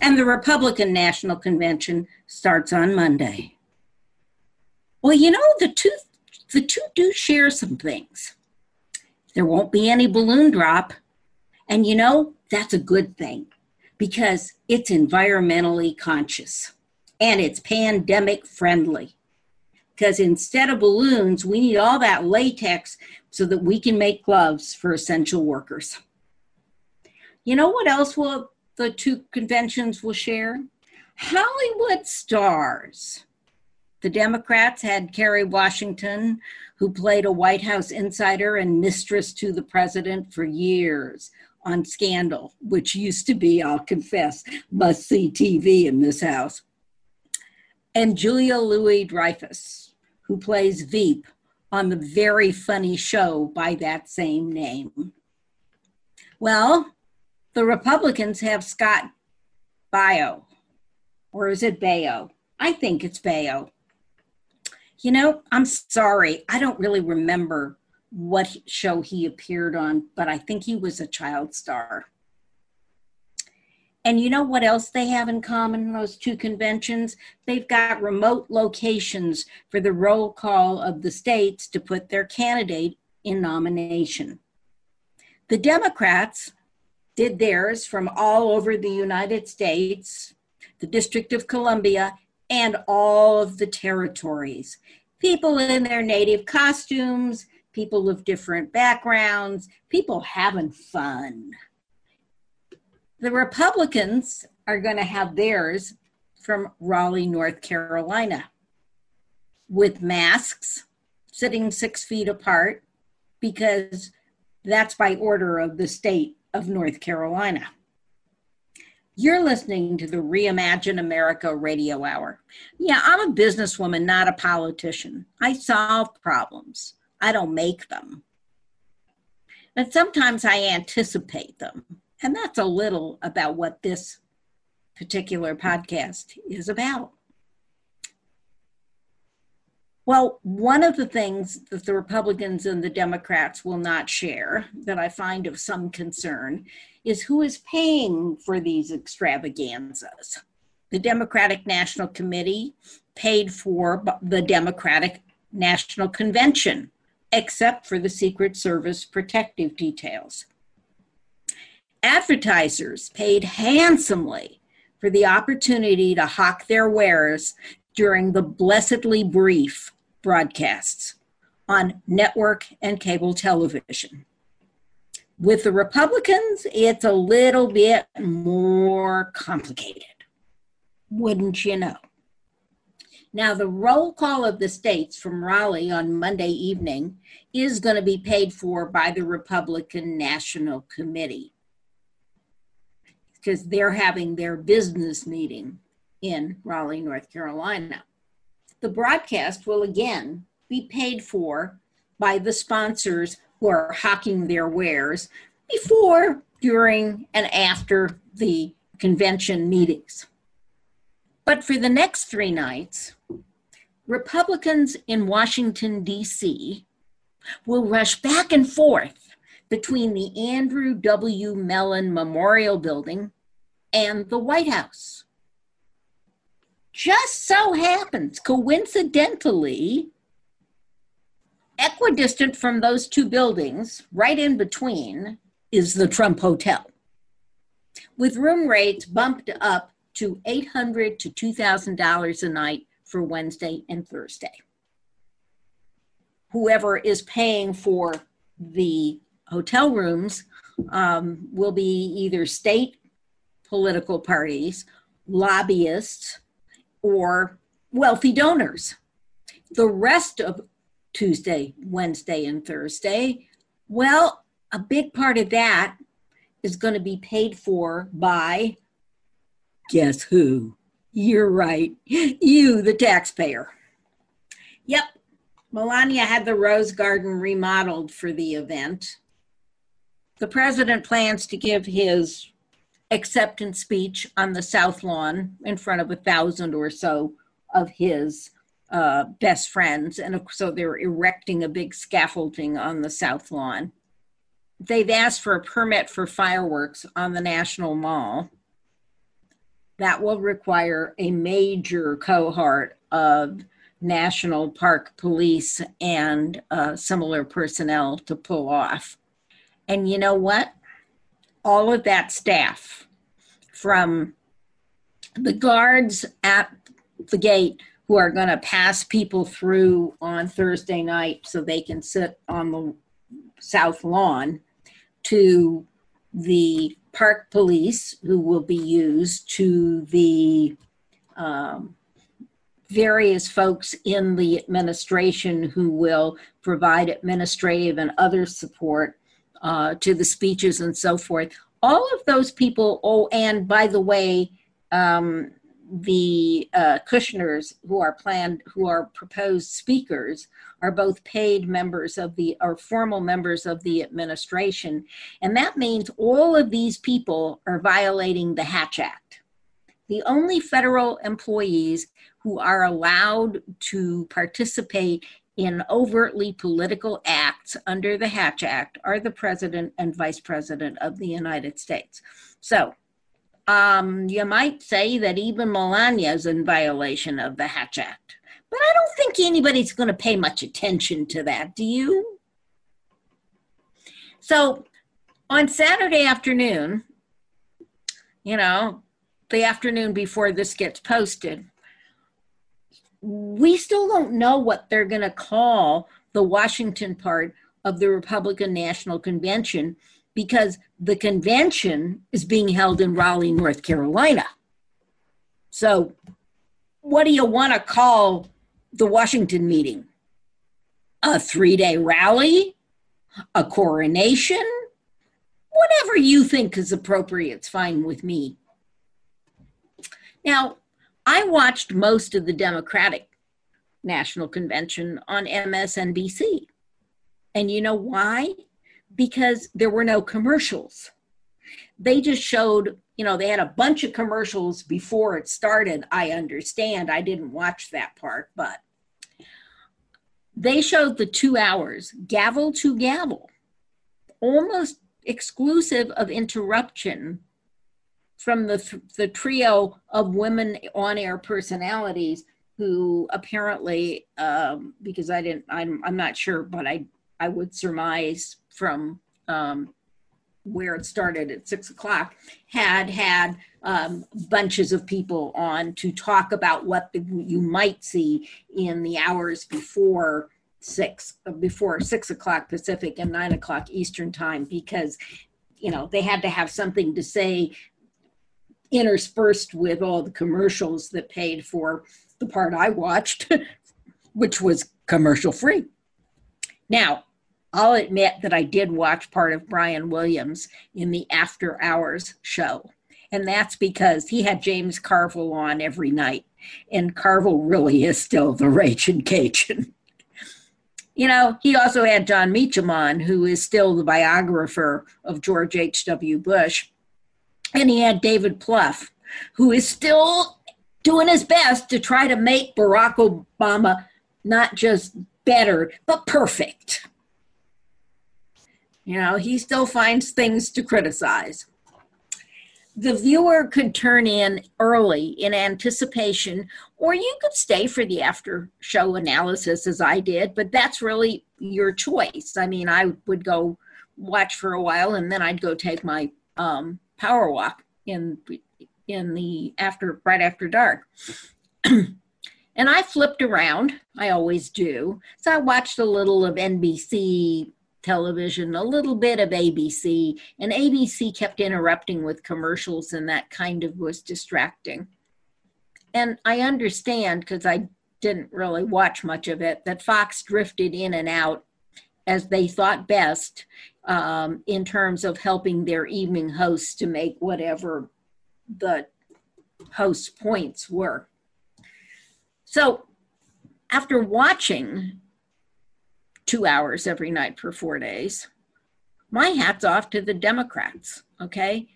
And the Republican National Convention starts on Monday. Well, you know, the two, the two do share some things. There won't be any balloon drop. And you know, that's a good thing because it's environmentally conscious and it's pandemic friendly. Because instead of balloons, we need all that latex so that we can make gloves for essential workers. You know what else will the two conventions will share? Hollywood stars. The Democrats had Kerry Washington, who played a White House insider and mistress to the president for years on Scandal, which used to be, I'll confess, must see TV in this house. And Julia Louis Dreyfus, who plays Veep on the very funny show by that same name. Well, the Republicans have Scott Bio, or is it Baio? I think it's Baio. You know, I'm sorry, I don't really remember what show he appeared on, but I think he was a child star. And you know what else they have in common, those two conventions? They've got remote locations for the roll call of the states to put their candidate in nomination. The Democrats did theirs from all over the United States, the District of Columbia, and all of the territories. People in their native costumes, people of different backgrounds, people having fun. The Republicans are going to have theirs from Raleigh, North Carolina, with masks, sitting six feet apart, because that's by order of the state of North Carolina. You're listening to the Reimagine America radio hour. Yeah, I'm a businesswoman, not a politician. I solve problems, I don't make them. And sometimes I anticipate them. And that's a little about what this particular podcast is about. Well, one of the things that the Republicans and the Democrats will not share that I find of some concern is who is paying for these extravaganzas. The Democratic National Committee paid for the Democratic National Convention, except for the Secret Service protective details. Advertisers paid handsomely for the opportunity to hawk their wares during the blessedly brief broadcasts on network and cable television. With the Republicans, it's a little bit more complicated, wouldn't you know? Now, the roll call of the states from Raleigh on Monday evening is going to be paid for by the Republican National Committee because they're having their business meeting in Raleigh, North Carolina the broadcast will again be paid for by the sponsors who are hawking their wares before, during, and after the convention meetings. But for the next three nights, Republicans in Washington, D.C. will rush back and forth between the Andrew W. Mellon Memorial Building and the White House just so happens, coincidentally, equidistant from those two buildings, right in between, is the Trump Hotel, with room rates bumped up to $800 to $2,000 a night for Wednesday and Thursday. Whoever is paying for the hotel rooms um, will be either state political parties, lobbyists, or wealthy donors. The rest of Tuesday, Wednesday, and Thursday, well, a big part of that is going to be paid for by Guess who? You're right. You, the taxpayer. Yep. Melania had the Rose Garden remodeled for the event. The president plans to give his acceptance speech on the South Lawn in front of a thousand or so of his uh, best friends. And so they're erecting a big scaffolding on the South Lawn. They've asked for a permit for fireworks on the National Mall. That will require a major cohort of National Park Police and uh, similar personnel to pull off. And you know what? All of that staff, from the guards at the gate who are going to pass people through on Thursday night so they can sit on the south lawn, to the park police who will be used, to the um, various folks in the administration who will provide administrative and other support uh, to the speeches and so forth. All of those people, oh, and by the way, um, the uh, Kushners who are planned, who are proposed speakers, are both paid members of the, or formal members of the administration. And that means all of these people are violating the Hatch Act. The only federal employees who are allowed to participate in overtly political acts under the Hatch Act are the President and Vice President of the United States. So um, you might say that even Melania is in violation of the Hatch Act. But I don't think anybody's going to pay much attention to that, do you? So on Saturday afternoon, you know, the afternoon before this gets posted, we still don't know what they're going to call the Washington part of the Republican National Convention because the convention is being held in Raleigh, North Carolina. So, what do you want to call the Washington meeting? A three day rally? A coronation? Whatever you think is appropriate, it's fine with me. Now, I watched most of the Democratic National Convention on MSNBC. And you know why? Because there were no commercials. They just showed, you know, they had a bunch of commercials before it started. I understand. I didn't watch that part, but they showed the two hours, gavel to gavel, almost exclusive of interruption from the, th- the trio of women on air personalities who apparently, um, because I didn't, I'm, I'm not sure, but I, I would surmise from um, where it started at six o'clock, had had um, bunches of people on to talk about what the, you might see in the hours before six, before six o'clock Pacific and nine o'clock Eastern time, because you know they had to have something to say interspersed with all the commercials that paid for the part I watched, which was commercial free. Now, I'll admit that I did watch part of Brian Williams in the After Hours show. And that's because he had James Carville on every night. And Carville really is still the raging Cajun. you know, he also had Jon Meacham on, who is still the biographer of George H.W. Bush. And he had David Plouffe, who is still doing his best to try to make Barack Obama not just better, but perfect. You know, he still finds things to criticize. The viewer could turn in early in anticipation, or you could stay for the after show analysis as I did, but that's really your choice. I mean, I would go watch for a while and then I'd go take my um, power walk in in the after right after dark. and I flipped around. I always do. So I watched a little of NBC television, a little bit of ABC, and ABC kept interrupting with commercials, and that kind of was distracting. And I understand because I didn't really watch much of it that Fox drifted in and out as they thought best um, in terms of helping their evening hosts to make whatever the host's points were. So, after watching two hours every night for four days, my hat's off to the Democrats, okay?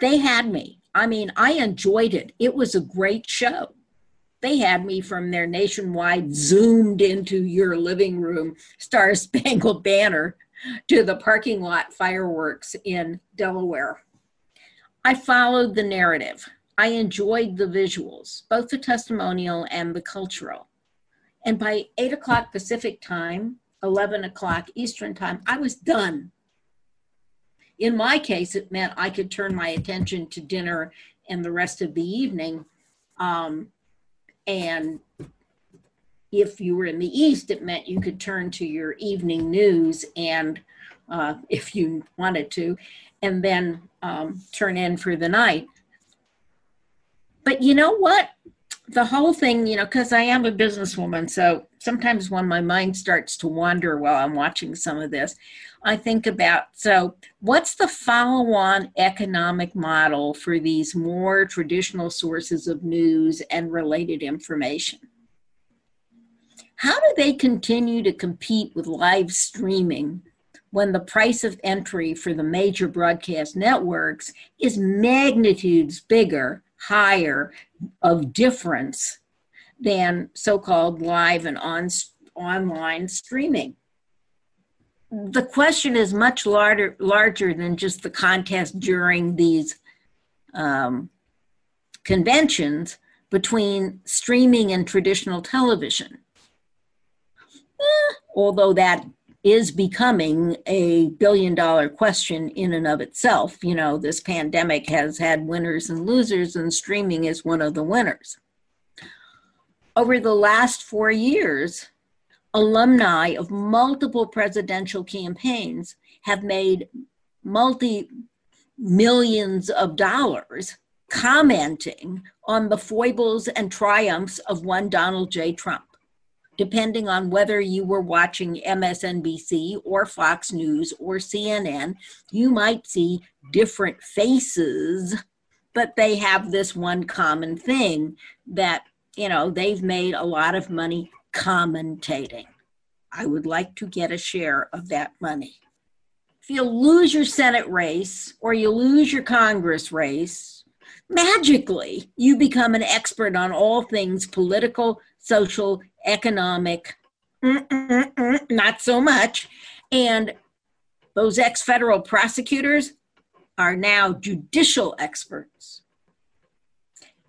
They had me. I mean, I enjoyed it. It was a great show. They had me from their nationwide zoomed into your living room Star Spangled Banner to the parking lot fireworks in Delaware. I followed the narrative. I enjoyed the visuals, both the testimonial and the cultural. And by 8 o'clock Pacific time, 11 o'clock Eastern time, I was done. In my case, it meant I could turn my attention to dinner and the rest of the evening. Um, and if you were in the East, it meant you could turn to your evening news and uh, if you wanted to, and then um, turn in for the night. But you know what? The whole thing, you know, because I am a businesswoman, so sometimes when my mind starts to wander while I'm watching some of this, I think about so what's the follow on economic model for these more traditional sources of news and related information? How do they continue to compete with live streaming when the price of entry for the major broadcast networks is magnitudes bigger, higher of difference than so called live and on, online streaming? the question is much larger larger than just the contest during these um, conventions between streaming and traditional television. Eh, although that is becoming a billion dollar question in and of itself. You know, this pandemic has had winners and losers, and streaming is one of the winners. Over the last four years, alumni of multiple presidential campaigns have made multi millions of dollars commenting on the foibles and triumphs of one Donald J. Trump. Depending on whether you were watching MSNBC or Fox News or CNN, you might see different faces, but they have this one common thing that, you know, they've made a lot of money commentating. I would like to get a share of that money. If you lose your Senate race or you lose your Congress race, magically you become an expert on all things political, social, economic, not so much. And those ex federal prosecutors are now judicial experts.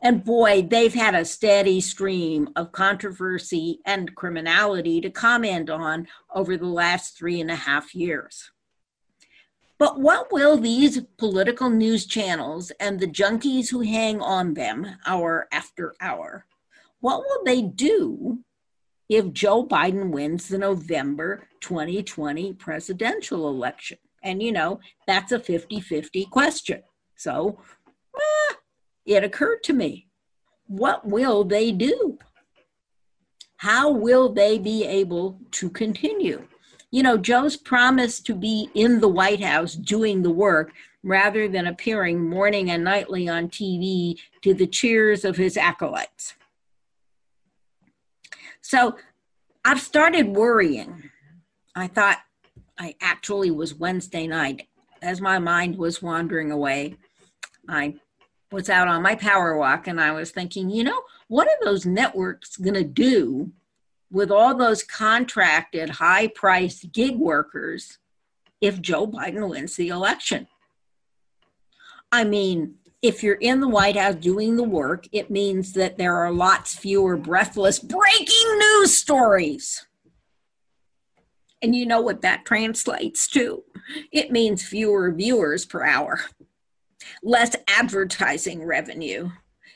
And boy, they've had a steady stream of controversy and criminality to comment on over the last three and a half years. But what will these political news channels and the junkies who hang on them hour after hour, what will they do if Joe Biden wins the November 2020 presidential election? And you know, that's a 50 50 question. So, eh, it occurred to me what will they do? How will they be able to continue? You know, Joe's promised to be in the White House doing the work rather than appearing morning and nightly on TV to the cheers of his acolytes. So I've started worrying. I thought I actually was Wednesday night as my mind was wandering away. I was out on my power walk and I was thinking, you know, what are those networks going to do with all those contracted high priced gig workers if Joe Biden wins the election? I mean, if you're in the White House doing the work, it means that there are lots fewer breathless breaking news stories. And you know what that translates to? It means fewer viewers per hour less advertising revenue,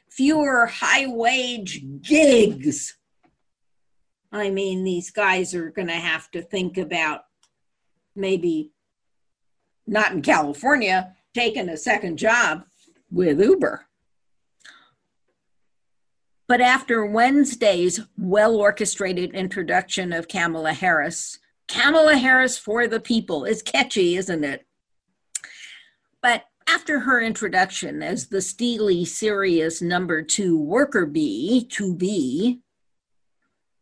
fewer high wage gigs. I mean, these guys are going to have to think about maybe not in California, taking a second job with Uber. But after Wednesday's well orchestrated introduction of Kamala Harris, Kamala Harris for the people is catchy, isn't it? But after her introduction as the steely, serious number two worker bee to be,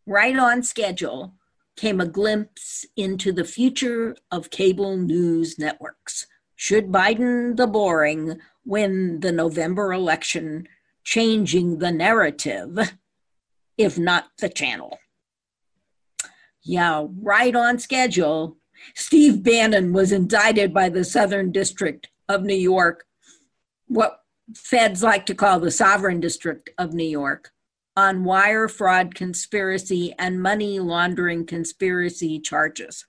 right on schedule, came a glimpse into the future of cable news networks. Should Biden the boring win the November election, changing the narrative, if not the channel? Yeah, right on schedule. Steve Bannon was indicted by the Southern District of New York, what feds like to call the Sovereign District of New York, on wire fraud conspiracy and money laundering conspiracy charges.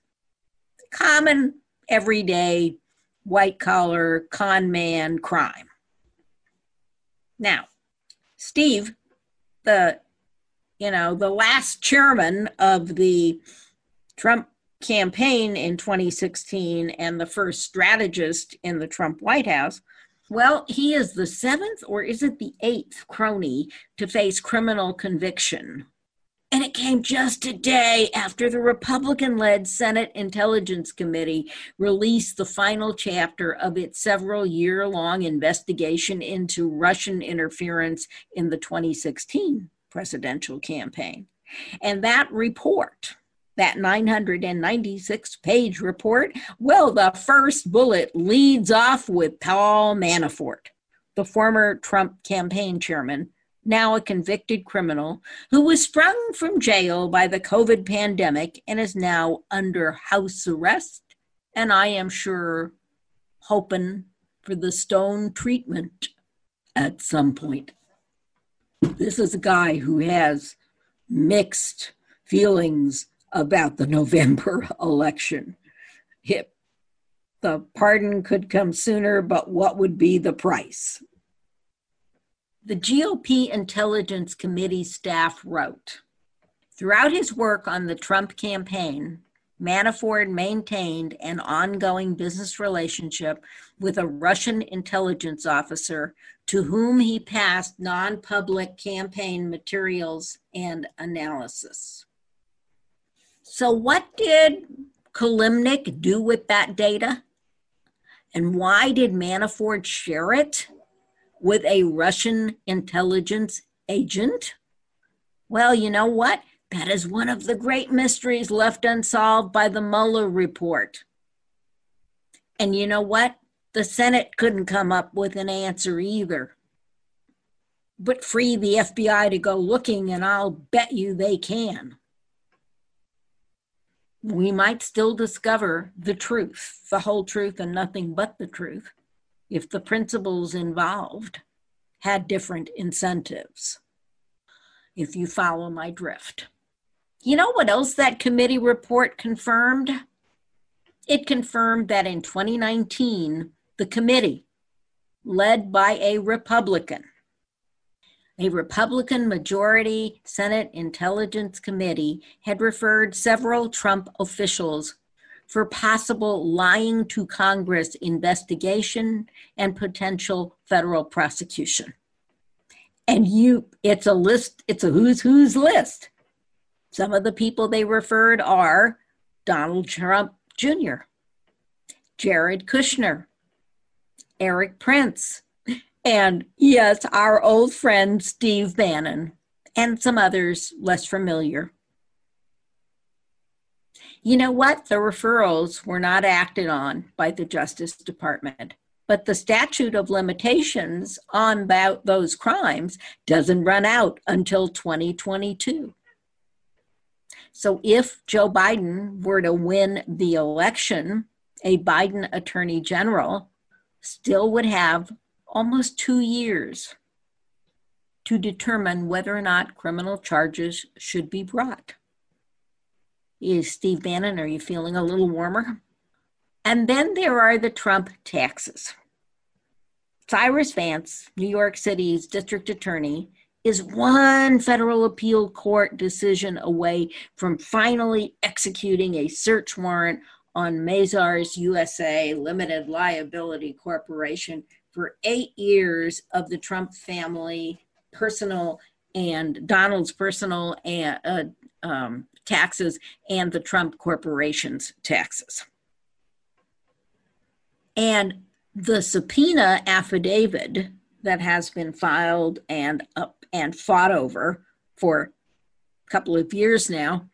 Common, everyday, white collar, con man crime. Now, Steve, the you know, the last chairman of the Trump campaign in 2016 and the first strategist in the Trump White House. Well, he is the seventh, or is it the eighth crony to face criminal conviction? And it came just a day after the Republican led Senate Intelligence Committee released the final chapter of its several year long investigation into Russian interference in the 2016 presidential campaign. And that report that 996 page report? Well, the first bullet leads off with Paul Manafort, the former Trump campaign chairman, now a convicted criminal, who was sprung from jail by the COVID pandemic and is now under house arrest. And I am sure hoping for the stone treatment at some point. This is a guy who has mixed feelings about the November election. The pardon could come sooner, but what would be the price? The GOP Intelligence Committee staff wrote Throughout his work on the Trump campaign, Manafort maintained an ongoing business relationship with a Russian intelligence officer to whom he passed non public campaign materials and analysis. So, what did Kilimnik do with that data? And why did Manafort share it with a Russian intelligence agent? Well, you know what? That is one of the great mysteries left unsolved by the Mueller report. And you know what? The Senate couldn't come up with an answer either. But free the FBI to go looking, and I'll bet you they can we might still discover the truth, the whole truth, and nothing but the truth if the principals involved had different incentives. If you follow my drift. You know what else that committee report confirmed? It confirmed that in 2019, the committee, led by a Republican, a Republican majority Senate Intelligence Committee had referred several Trump officials for possible lying to Congress investigation and potential federal prosecution. And you, it's a list, it's a who's who's list. Some of the people they referred are Donald Trump Jr., Jared Kushner, Erik Prince, and yes, our old friend Steve Bannon, and some others less familiar. You know what? The referrals were not acted on by the Justice Department, but the statute of limitations on that, those crimes doesn't run out until 2022. So if Joe Biden were to win the election, a Biden attorney general still would have almost two years to determine whether or not criminal charges should be brought. Is Steve Bannon, are you feeling a little warmer? And then there are the Trump taxes. Cyrus Vance, New York City's district attorney, is one federal appeal court decision away from finally executing a search warrant on Mazars USA Limited Liability Corporation for eight years of the Trump family personal and Donald's personal and, uh, um, taxes and the Trump corporation's taxes. And the subpoena affidavit that has been filed and up and fought over for a couple of years now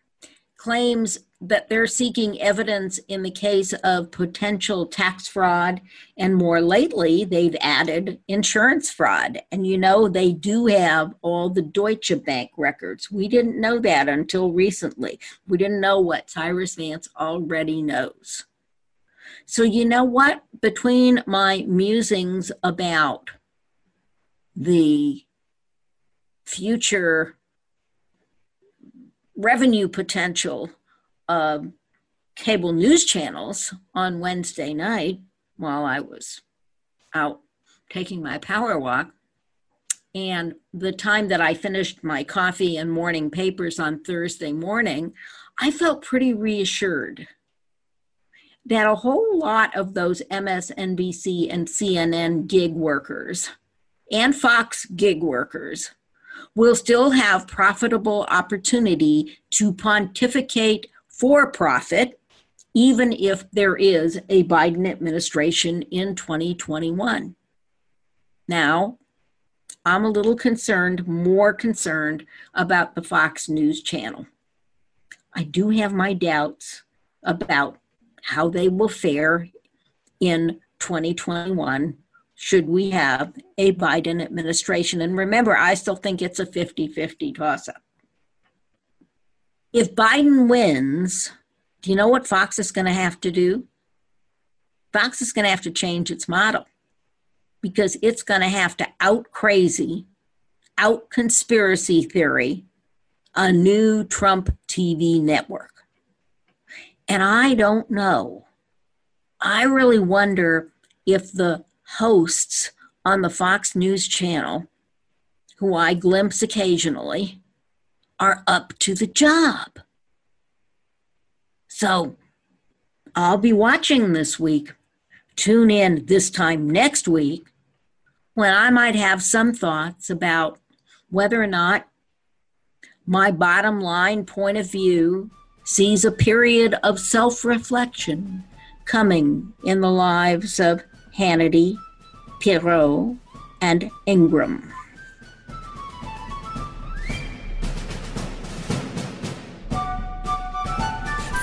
claims that they're seeking evidence in the case of potential tax fraud and more lately they've added insurance fraud. And you know they do have all the Deutsche Bank records. We didn't know that until recently. We didn't know what Cyrus Vance already knows. So you know what? Between my musings about the future revenue potential of cable news channels on Wednesday night while I was out taking my power walk. And the time that I finished my coffee and morning papers on Thursday morning, I felt pretty reassured that a whole lot of those MSNBC and CNN gig workers and Fox gig workers will still have profitable opportunity to pontificate for profit, even if there is a Biden administration in 2021. Now, I'm a little concerned, more concerned about the Fox News channel. I do have my doubts about how they will fare in 2021 should we have a Biden administration. And remember, I still think it's a 50 50 toss up. If Biden wins, do you know what Fox is going to have to do? Fox is going to have to change its model because it's going to have to out crazy, out conspiracy theory a new Trump TV network. And I don't know. I really wonder if the hosts on the Fox News channel, who I glimpse occasionally, are up to the job. So I'll be watching this week. Tune in this time next week when I might have some thoughts about whether or not my bottom line point of view sees a period of self reflection coming in the lives of Hannity, Pirro, and Ingraham.